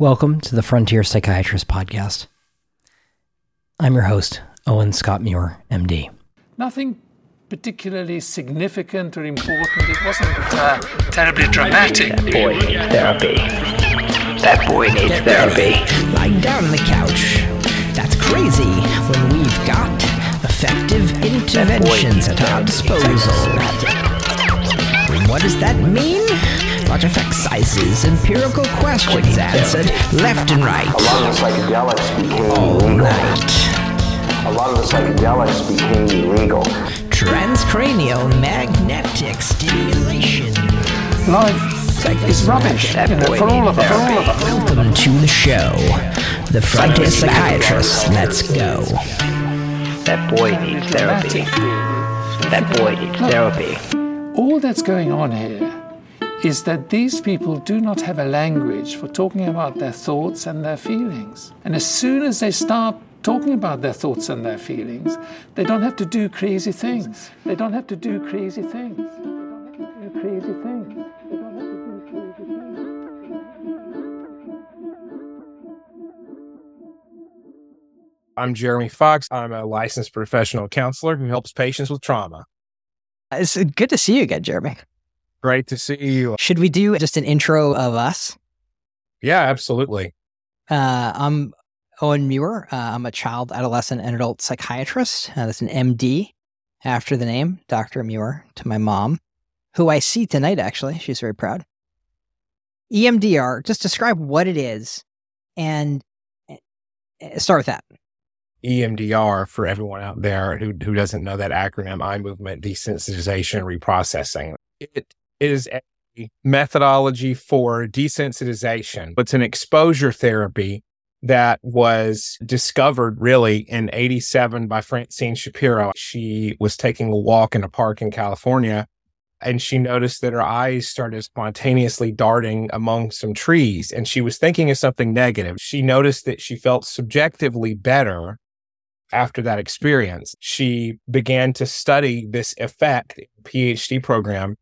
Welcome to the Frontier Psychiatrist Podcast. I'm your host, Owen Scott Muir, MD. Nothing particularly significant or important. It wasn't uh, terribly dramatic. That boy needs therapy. That boy needs therapy. Lying down on the couch. That's crazy when we've got effective interventions at our disposal. What does that mean? Lot of exercises, empirical questions answered left and right. A lot of the psychedelics became All illegal. night. A lot of the psychedelics became illegal. Transcranial magnetic stimulation. Life is rubbish That you know, boy for all of needs for all of us. Welcome to the show. The Frontier Psychiatrists. Let's go. That boy needs therapy. That boy needs therapy. All that's going on here is that these people do not have a language for talking about their thoughts and their feelings. And as soon as they start talking about their thoughts and their feelings, they don't have to do crazy things. They don't have to do crazy things. They don't have to do crazy things. They don't have to do crazy things. I'm Jeremy Fox. I'm a licensed professional counselor who helps patients with trauma. It's good to see you again, Jeremy. Great to see you. Should we do just an intro of us? Yeah, absolutely. Uh, I'm Owen Muir. Uh, I'm a child, adolescent, and adult psychiatrist. Uh, that's an MD after the name, Dr. Muir, to my mom, who I see tonight, actually. She's very proud. EMDR, just describe what it is and uh, start with that. EMDR for everyone out there who, who doesn't know that acronym, eye movement desensitization reprocessing. It is a methodology for desensitization. It's an exposure therapy that was discovered really in 87 by Francine Shapiro. She was taking a walk in a park in California and she noticed that her eyes started spontaneously darting among some trees and she was thinking of something negative. She noticed that she felt subjectively better after that experience. She began to study this effect, PhD program,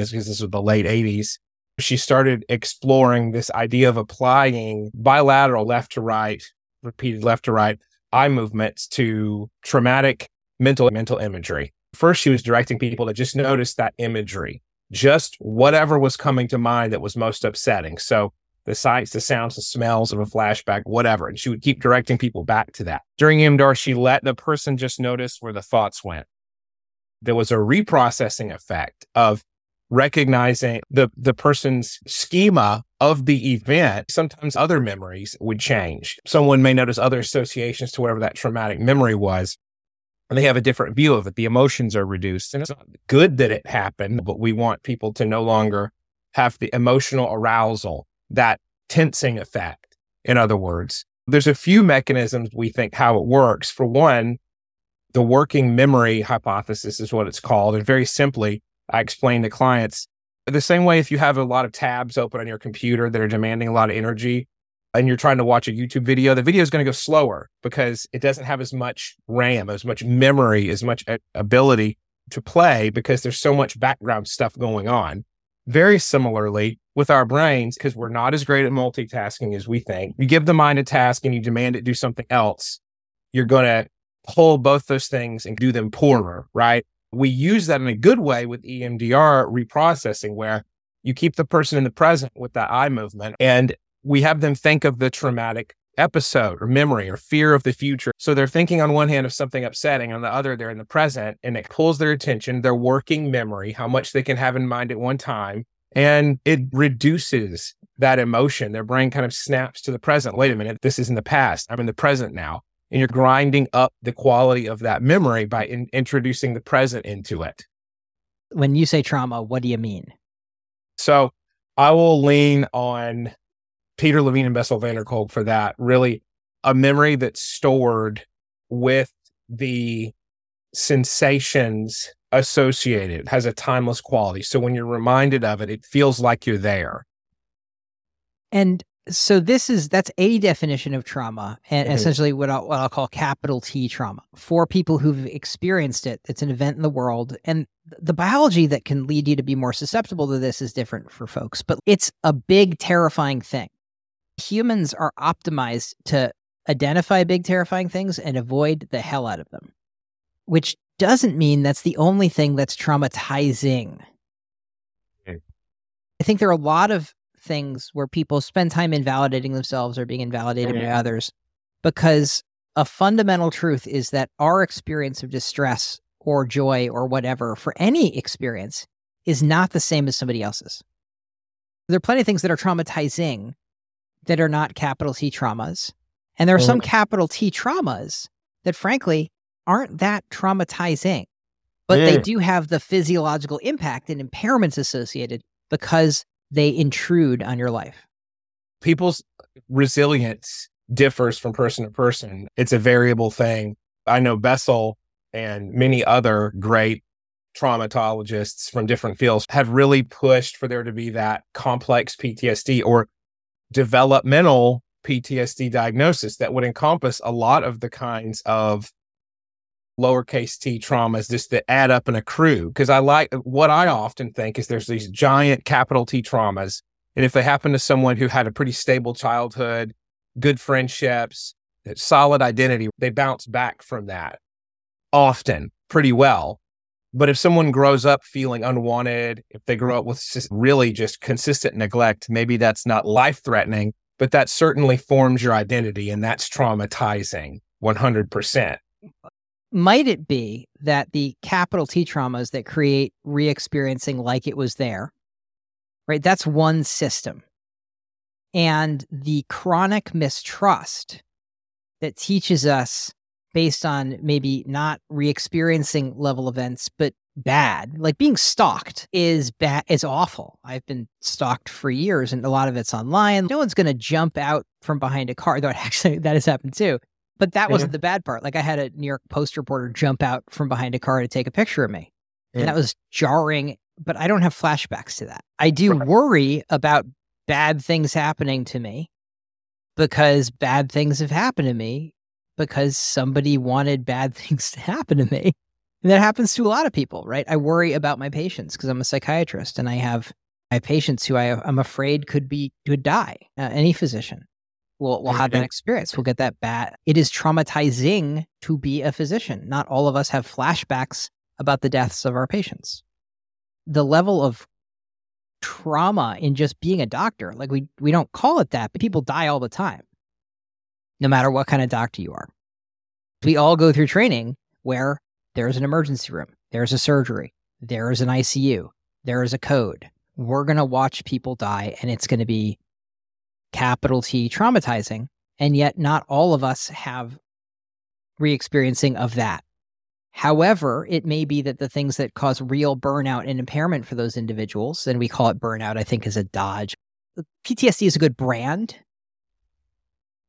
this because this was the late 80s. She started exploring this idea of applying bilateral left to right, repeated left to right eye movements to traumatic mental mental imagery. First, she was directing people to just notice that imagery, just whatever was coming to mind that was most upsetting. So the sights, the sounds, the smells of a flashback, whatever. And she would keep directing people back to that. During EMDR, she let the person just notice where the thoughts went. There was a reprocessing effect of recognizing the, the person's schema of the event. Sometimes other memories would change. Someone may notice other associations to whatever that traumatic memory was and they have a different view of it. The emotions are reduced. And it's not good that it happened, but we want people to no longer have the emotional arousal, that tensing effect. In other words, there's a few mechanisms we think how it works. For one, the working memory hypothesis is what it's called. And very simply, I explain to clients the same way if you have a lot of tabs open on your computer that are demanding a lot of energy, and you're trying to watch a YouTube video, the video is going to go slower because it doesn't have as much RAM, as much memory, as much ability to play because there's so much background stuff going on. Very similarly with our brains, because we're not as great at multitasking as we think. You give the mind a task and you demand it do something else, you're going to pull both those things and do them poorer, right? We use that in a good way with EMDR reprocessing, where you keep the person in the present with that eye movement and we have them think of the traumatic episode or memory or fear of the future. So they're thinking on one hand of something upsetting, on the other, they're in the present and it pulls their attention, their working memory, how much they can have in mind at one time. And it reduces that emotion. Their brain kind of snaps to the present. Wait a minute, this is in the past. I'm in the present now. And you're grinding up the quality of that memory by in- introducing the present into it. When you say trauma, what do you mean? So I will lean on Peter Levine and Bessel van der Kolk for that. Really, a memory that's stored with the sensations associated, has a timeless quality. So when you're reminded of it, it feels like you're there. And so this is that's a definition of trauma, and Mhm. essentially what I'll, what I'll call capital T trauma for people who've experienced it. It's an event in the world, and the biology that can lead you to be more susceptible to this is different for folks. But it's a big, terrifying thing. Humans are optimized to identify big, terrifying things and avoid the hell out of them, which doesn't mean that's the only thing that's traumatizing. I think there are a lot of things where people spend time invalidating themselves or being invalidated by others because a fundamental truth is that our experience of distress or joy or whatever for any experience is not the same as somebody else's. There are plenty of things that are traumatizing that are not capital T traumas. And there are some mm-hmm. capital T traumas that, frankly, aren't that traumatizing, but they do have the physiological impact and impairments associated because they intrude on your life. people's resilience differs from person to person. It's a variable thing. I know Bessel and many other great traumatologists from different fields have really pushed for there to be that complex PTSD or developmental PTSD diagnosis that would encompass a lot of the kinds of lowercase t traumas just that add up and accrue. Because I like what I often think is there's these giant capital T traumas and if they happen to someone who had a pretty stable childhood, good friendships, solid identity, they bounce back from that often pretty well. But if someone grows up feeling unwanted, if they grow up with just really just consistent neglect, maybe that's not life threatening, but that certainly forms your identity and that's traumatizing 100%. Might it be that the capital T traumas that create re experiencing like it was there, right? That's one system. And the chronic mistrust that teaches us based on maybe not re experiencing level events, but bad, like being stalked is bad, is awful. I've been stalked for years and a lot of it's online. No one's going to jump out from behind a car, though actually that has happened too. But that wasn't the bad part. Like I had a New York Post reporter jump out from behind a car to take a picture of me. And that was jarring, but I don't have flashbacks to that. I do worry about bad things happening to me because bad things have happened to me because somebody wanted bad things to happen to me. And that happens to a lot of people, right? I worry about my patients because I'm a psychiatrist and I have I have patients who I, I'm afraid could be could die. Uh, any physician will will have that experience. We'll get that bat. It is traumatizing to be a physician. Not all of us have flashbacks about the deaths of our patients. The level of trauma in just being a doctor, like we we don't call it that, but people die all the time, no matter what kind of doctor you are. We all go through training where there's an emergency room, there's a surgery, there is an ICU, there is a code. We're going to watch people die and it's going to be capital T traumatizing. And yet, not all of us have re experiencing of that. However, it may be that the things that cause real burnout and impairment for those individuals, and we call it burnout, I think is a dodge. PTSD is a good brand.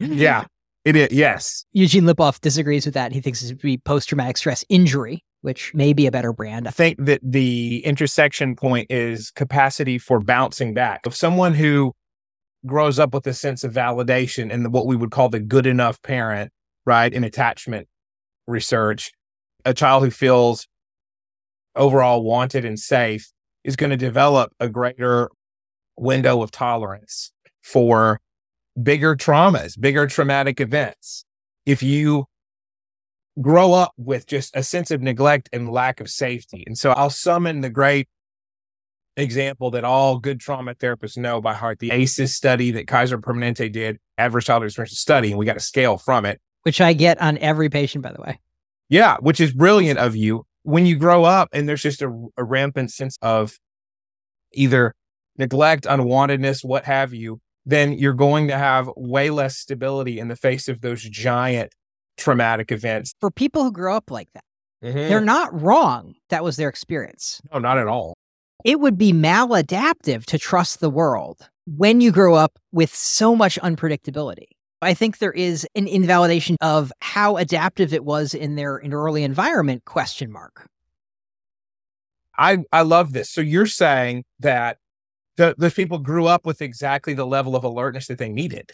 Mm-hmm. Yeah, it is. Yes. Eugene Lipov disagrees with that. He thinks it would be post traumatic stress injury, which may be a better brand. I think that the intersection point is capacity for bouncing back. If someone who grows up with a sense of validation and what we would call the good enough parent, right, in attachment research, a child who feels overall wanted and safe is going to develop a greater window of tolerance for bigger traumas, bigger traumatic events. If you grow up with just a sense of neglect and lack of safety. And so I'll summon the great example that all good trauma therapists know by heart the ACEs study that Kaiser Permanente did, adverse childhood experience study, and we got a scale from it. Which I get on every patient, by the way. Yeah, which is brilliant of you. When you grow up and there's just a, a rampant sense of either neglect, unwantedness, what have you, then you're going to have way less stability in the face of those giant traumatic events. For people who grow up like that, Mm. they're not wrong. That was their experience. No, not at all. It would be maladaptive to trust the world when you grow up with so much unpredictability. I think there is an invalidation of how adaptive it was in their in early environment question mark. I I love this. So you're saying that the, those people grew up with exactly the level of alertness that they needed.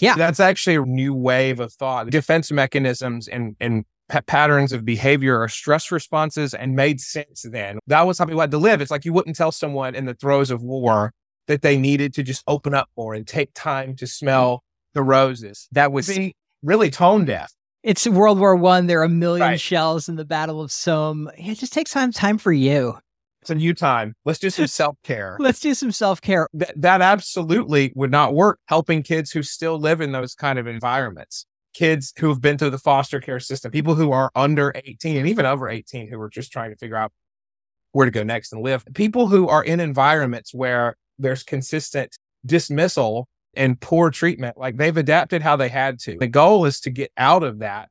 Yeah. That's actually a new wave of thought. Defense mechanisms and, and patterns of behavior or stress responses and made sense then. That was how people had to live. It's like you wouldn't tell someone in the throes of war that they needed to just open up more and take time to smell mm-hmm. the roses. That was really tone deaf. It's World War One. There are a million Right. shells in the Battle of Somme. It just takes time time for you. It's a new time. Let's do some self care. Let's do some self care. That, that absolutely would not work helping kids who still live in those kind of environments. Kids who have been through the foster care system, people who are under 18 and even over 18 who are just trying to figure out where to go next and live. People who are in environments where there's consistent dismissal and poor treatment, like they've adapted how they had to. The goal is to get out of that.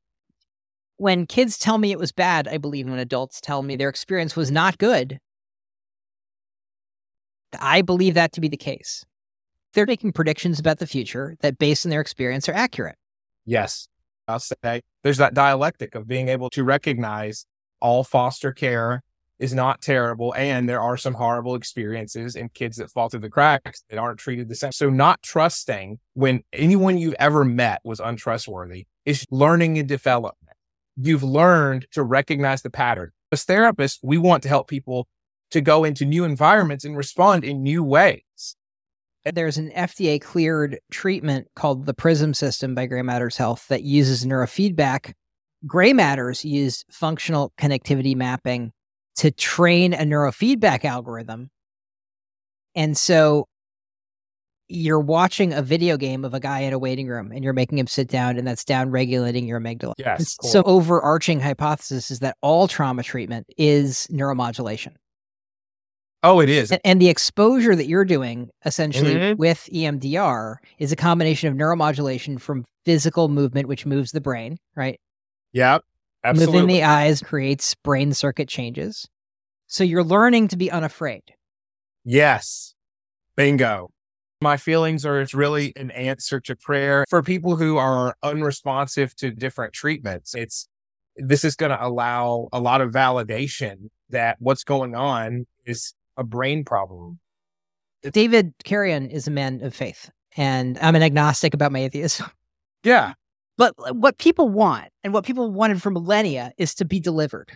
When kids tell me it was bad, I believe when adults tell me their experience was not good, I believe that to be the case. They're making predictions about the future that, based on their experience, are accurate. Yes. I'll say there's that dialectic of being able to recognize all foster care is not terrible. And there are some horrible experiences in kids that fall through the cracks that aren't treated the same. So not trusting when anyone you've ever met was untrustworthy is learning and development. You've learned to recognize the pattern. As therapists, we want to help people to go into new environments and respond in new ways. There's an FDA cleared treatment called the PRISM system by Gray Matters Health that uses neurofeedback. Gray Matters use functional connectivity mapping to train a neurofeedback algorithm. And so you're watching a video game of a guy in a waiting room and you're making him sit down and that's down regulating your amygdala. Yes, cool. So overarching hypothesis is that all trauma treatment is neuromodulation. Oh, it is. And, and the exposure that you're doing essentially Mhm. with EMDR is a combination of neuromodulation from physical movement, which moves the brain, right? Yep. Absolutely. Moving the eyes creates brain circuit changes. So you're learning to be unafraid. Yes. Bingo. My feelings are it's really an answer to prayer for people who are unresponsive to different treatments. It's this is going to allow a lot of validation that what's going on is a brain problem. David Carreon is a man of faith, and I'm an agnostic about my atheism. Yeah. But what people want and what people wanted for millennia is to be delivered.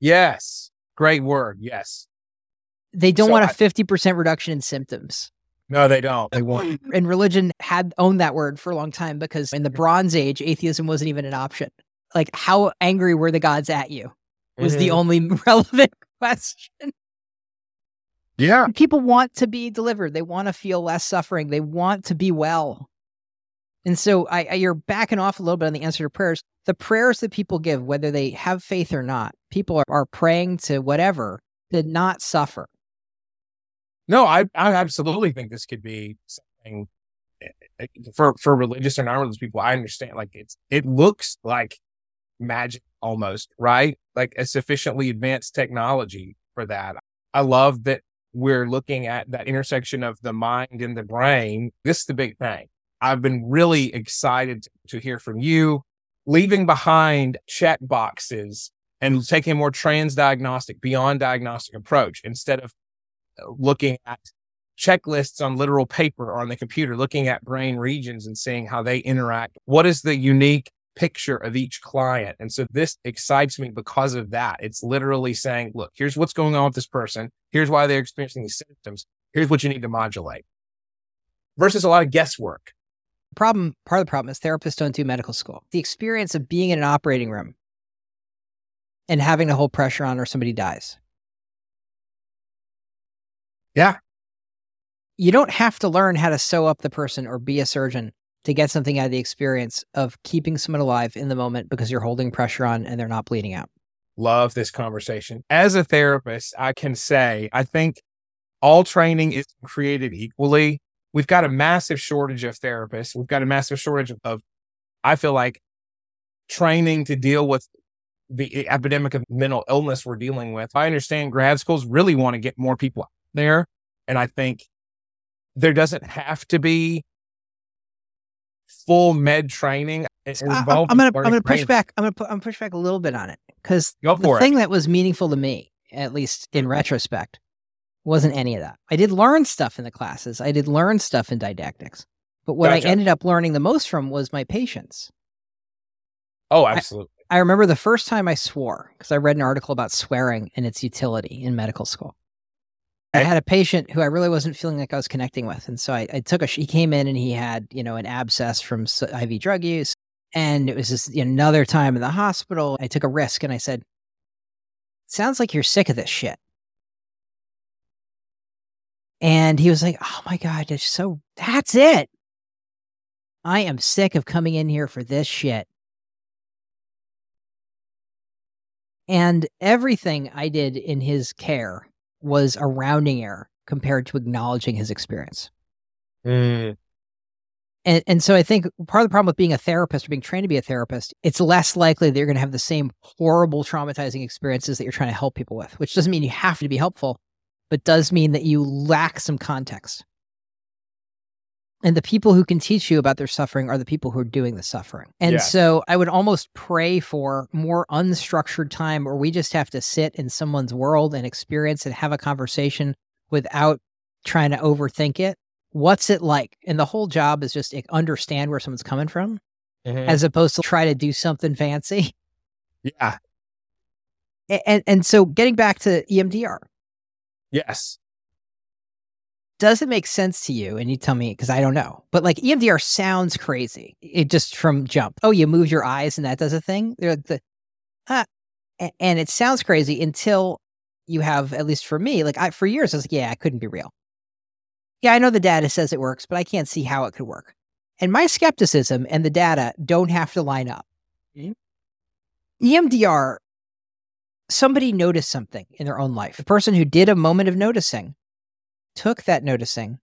Yes. Great word. Yes. They don't So want a I- 50% reduction in symptoms. No, they don't. They want and religion had owned that word for a long time because in the Bronze Age, atheism wasn't even an option. Like, how angry were the gods at you was the Mhm. only relevant question. Yeah. People want to be delivered. They want to feel less suffering. They want to be well. And so I, I, you're backing off a little bit on the answer to prayers. The prayers that people give, whether they have faith or not, people are, are praying to whatever to not suffer. No, I, I absolutely think this could be something eh, eh, for for religious or non-religious people. I understand, like it's it looks like magic almost, right? Like a sufficiently advanced technology for that. I love that we're looking at that intersection of the mind and the brain. This is the big thing. I've been really excited to hear from you, leaving behind check boxes and taking a more trans-diagnostic, beyond diagnostic approach instead of uh, looking at checklists on literal paper or on the computer, looking at brain regions and seeing how they interact. What is the unique picture of each client? And so this excites me because of that. It's literally saying, look, here's what's going on with this person. Here's why they're experiencing these symptoms. Here's what you need to modulate versus a lot of guesswork. problem part of the problem is therapists don't do medical school the experience of being in an operating room and having to hold pressure on or somebody dies Yeah. you don't have to learn how to sew up the person or be a surgeon to get something out of the experience of keeping someone alive in the moment because you're holding pressure on and they're not bleeding out Love this conversation. As a therapist, I can say, I think all training is created equally. We've got a massive shortage of therapists. We've got a massive shortage of, I feel like, training to deal with the epidemic of mental illness we're dealing with. I understand grad schools really want to get more people there. And I think there doesn't have to be full med training. It's I, am involved gonna I'm gonna push back I'm gonna I'm push back a little bit on it because the it. thing that was meaningful to me at least in retrospect wasn't any of that I did learn stuff in the classes I did learn stuff in didactics but what Gotcha. I ended up learning the most from was my patients. Oh, absolutely. I remember the first time I swore because I read an article about swearing and its utility in medical school. I had a patient who I really wasn't feeling like I was connecting with. And so I, I took a, he came in and he had, you know, an abscess from IV drug use. And it was just another time in the hospital. I took a risk and I said, sounds like you're sick of this shit. And he was like, oh my God, it's so, that's it. I am sick of coming in here for this shit. And everything I did in his care was a rounding error compared to acknowledging his experience. Mm, And and so I think part of the problem with being a therapist or being trained to be a therapist, it's less likely that you're going to have the same horrible traumatizing experiences that you're trying to help people with, which doesn't mean you have to be helpful, but does mean that you lack some context. And the people who can teach you about their suffering are the people who are doing the suffering. And Yeah. so I would almost pray for more unstructured time where we just have to sit in someone's world and experience and have a conversation without trying to overthink it. What's it like? And the whole job is just to understand where someone's coming from mhm. as opposed to try to do something fancy. yeah. And, and so getting back to EMDR, Yes. Does it make sense to you? And you tell me because I don't know. But like EMDR sounds crazy. It just from jump. Oh, you move your eyes and that does a thing. They're like the, ah, and it sounds crazy until you have at least for me. Like I for years I was like, yeah, it couldn't be real. Yeah, I know the data says it works, but I can't see how it could work. And my skepticism and the data don't have to line up. Mhm. EMDR, somebody noticed something in their own life. The person who did a moment of noticing took that noticing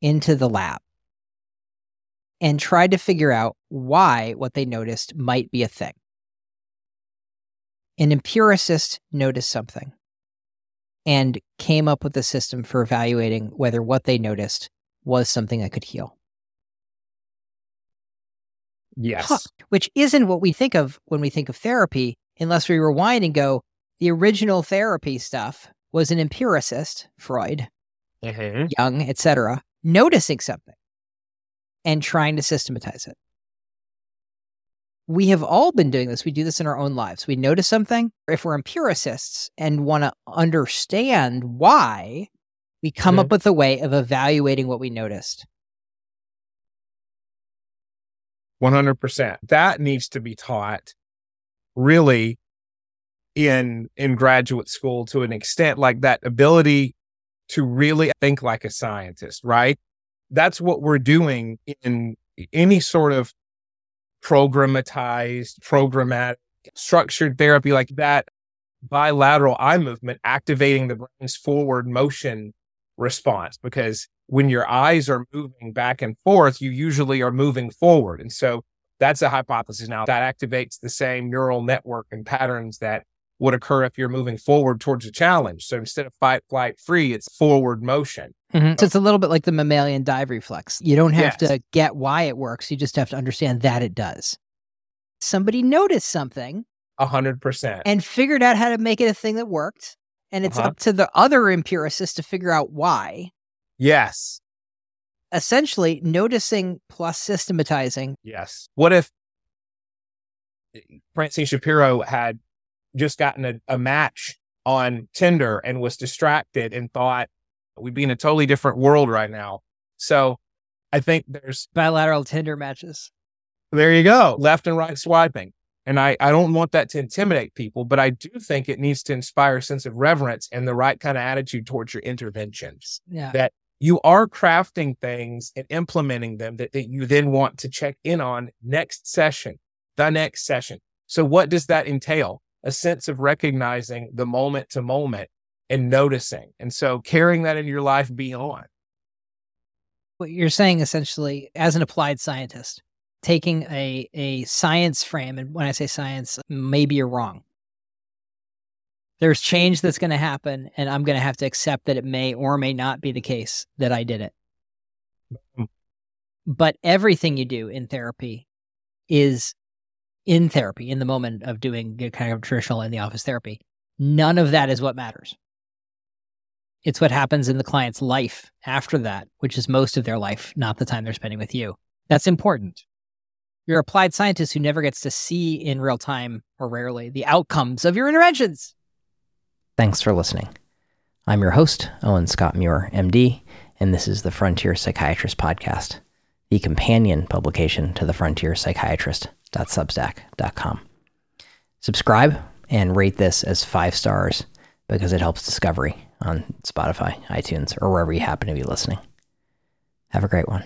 into the lab and tried to figure out why what they noticed might be a thing. An empiricist noticed something and came up with a system for evaluating whether what they noticed was something that could heal, Yes. Huh. which isn't what we think of when we think of therapy, unless we rewind and go, the original therapy stuff was an empiricist, Freud, Mhm. Jung, etc., noticing something and trying to systematize it. We have all been doing this. We do this in our own lives. We notice something. If we're empiricists and want to understand why, we come up with a way of evaluating what we noticed. 100%. That needs to be taught really in in graduate school to an extent like that ability to really think like a scientist, right? That's what we're doing in any sort of programmatized, programmatic, structured therapy like that. Bilateral eye movement activating the brain's forward motion response because when your eyes are moving back and forth, you usually are moving forward. And so that's a hypothesis now that activates the same neural network and patterns that would occur if you're moving forward towards a challenge. So instead of fight, flight, free, it's forward motion. So it's a little bit like the mammalian dive reflex. You don't have Yes. to get why it works. You just have to understand that it does. Somebody noticed something A hundred percent. and figured out how to make it a thing that worked. And it's Uh-huh. up to the other empiricists to figure out why. Yes. Essentially, noticing plus systematizing. Yes. What if Francine Shapiro had just gotten a, a match on Tinder and was distracted and thought we'd be in a totally different world right now? So I think there's Bilateral Tinder matches. There you go. Left and right swiping. And I, I don't want that to intimidate people, but I do think it needs to inspire a sense of reverence and the right kind of attitude towards your interventions. Yeah. That you are crafting things and implementing them that, that you then want to check in on next session, the next session. So what does that entail? A sense of recognizing the moment to moment and noticing. And so carrying that in your life beyond. What you're saying essentially, as an applied scientist, taking a, a science frame, and when I say science, maybe you're wrong. There's change that's going to happen, and I'm going to have to accept that it may or may not be the case that I did it. Mm. But everything you do in therapy is in therapy, in the moment of doing kind of traditional in the office therapy. None of that is what matters. It's what happens in the client's life after that, which is most of their life, not the time they're spending with you. That's important. You're applied scientist who never gets to see in real time or rarely the outcomes of your interventions. Thanks for listening. I'm your host, Owen Scott Muir, MD, and this is the Frontier Psychiatrist Podcast, the companion publication to the Frontier Psychiatrist.substack.com. Subscribe and rate this as five stars because it helps discovery on Spotify, iTunes, or wherever you happen to be listening. Have a great one.